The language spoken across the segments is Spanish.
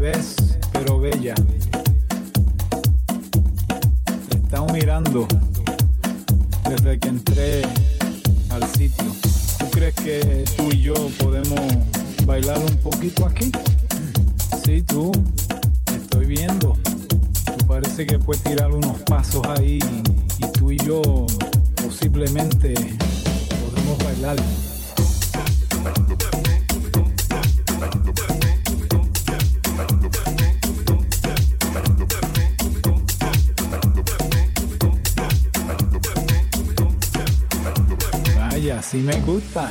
ves, pero bella. Te estamos mirando desde que entré al sitio. ¿Tú crees que tú y yo podemos bailar un poquito aquí? Sí, tú, te estoy viendo. Tú parece que puedes tirar unos pasos ahí y tú y yo posiblemente podemos bailar. Así me gusta.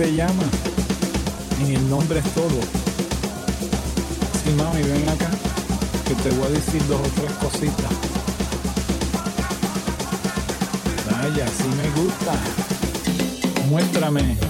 Te llamas? En el nombre es todo. Sí, mami, ven acá, que te voy a decir dos o tres cositas. Vaya, sí me gusta. Muéstrame.